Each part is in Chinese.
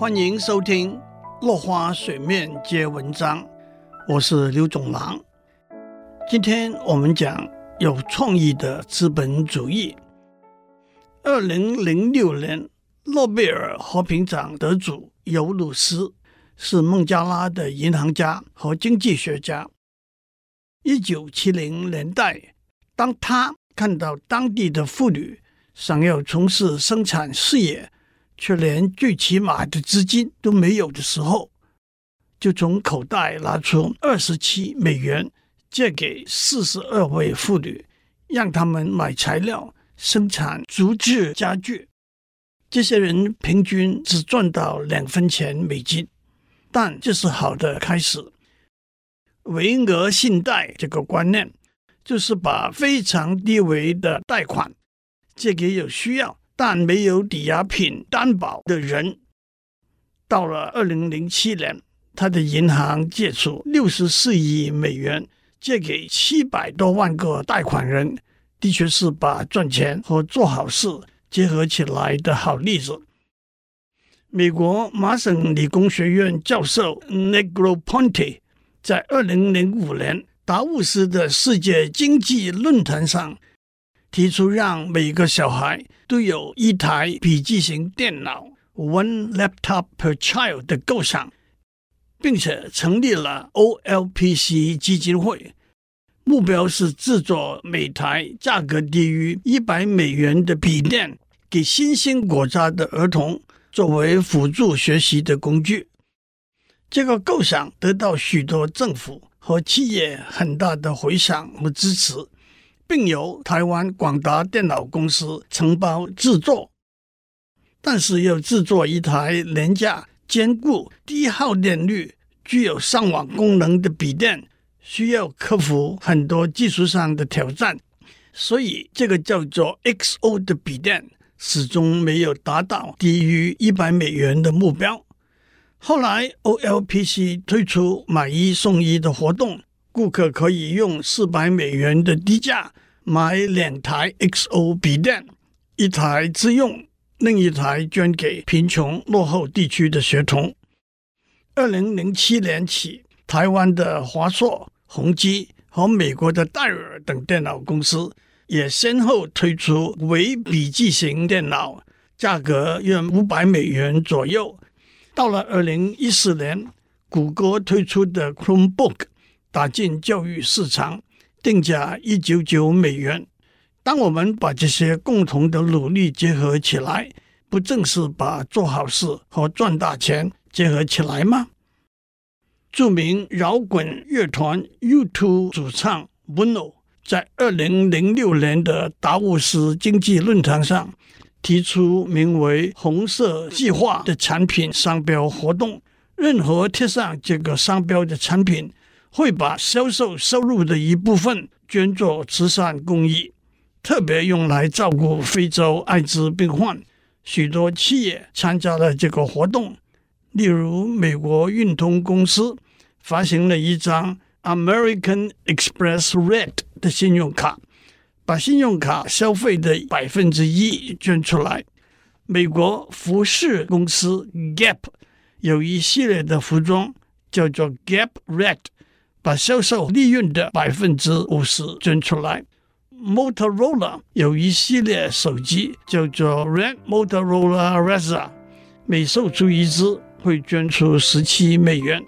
欢迎收听《落花水面皆文章》，我是刘总郎。今天我们讲有创意的资本主义。二零零六年诺贝尔和平奖得主尤鲁斯是孟加拉的银行家和经济学家。一九七零年代，当他看到当地的妇女想要从事生产事业，却连最起码的资金都没有的时候，就从口袋拿出二十七美元借给四十二位妇女，让他们买材料生产竹制家具。这些人平均只赚到两分钱美金，但这是好的开始。微额信贷这个观念。就是把非常低微的贷款借给有需要但没有抵押品担保的人。到了二零零七年，他的银行借出六十四亿美元借给七百多万个贷款人，的确是把赚钱和做好事结合起来的好例子。美国麻省理工学院教授 Negroponte 在二零零五年。达沃斯的世界经济论坛上提出，让每个小孩都有一台笔记型电脑 （One laptop per child） 的构想，并且成立了 OLPC 基金会，目标是制作每台价格低于一百美元的笔电，给新兴国家的儿童作为辅助学习的工具。这个构想得到许多政府。和企业很大的回响和支持，并由台湾广达电脑公司承包制作。但是要制作一台廉价、坚固、低耗电率、具有上网功能的笔电，需要克服很多技术上的挑战。所以，这个叫做 XO 的笔电始终没有达到低于一百美元的目标。后来，OLPC 推出买一送一的活动，顾客可以用四百美元的低价买两台 XO 笔电，一台自用，另一台捐给贫穷落后地区的学童。二零零七年起，台湾的华硕、宏基和美国的戴尔等电脑公司也先后推出微笔记型电脑，价格约五百美元左右。到了二零一四年，谷歌推出的 Chromebook 打进教育市场，定价一九九美元。当我们把这些共同的努力结合起来，不正是把做好事和赚大钱结合起来吗？著名摇滚乐团 U2 主唱 Bono 在二零零六年的达沃斯经济论坛上。提出名为“红色计划”的产品商标活动，任何贴上这个商标的产品，会把销售收入的一部分捐作慈善公益，特别用来照顾非洲艾滋病患。许多企业参加了这个活动，例如美国运通公司发行了一张 American Express Red 的信用卡。把信用卡消费的百分之一捐出来。美国服饰公司 Gap 有一系列的服装叫做 Gap Red，把销售利润的百分之五十捐出来。Motorola 有一系列手机叫做 Red Motorola Razr，每售出一只会捐出十七美元。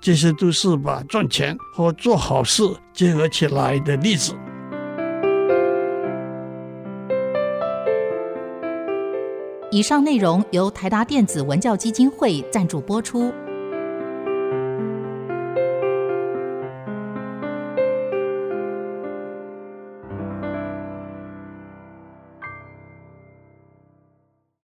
这些都是把赚钱和做好事结合起来的例子。以上内容由台达电子文教基金会赞助播出。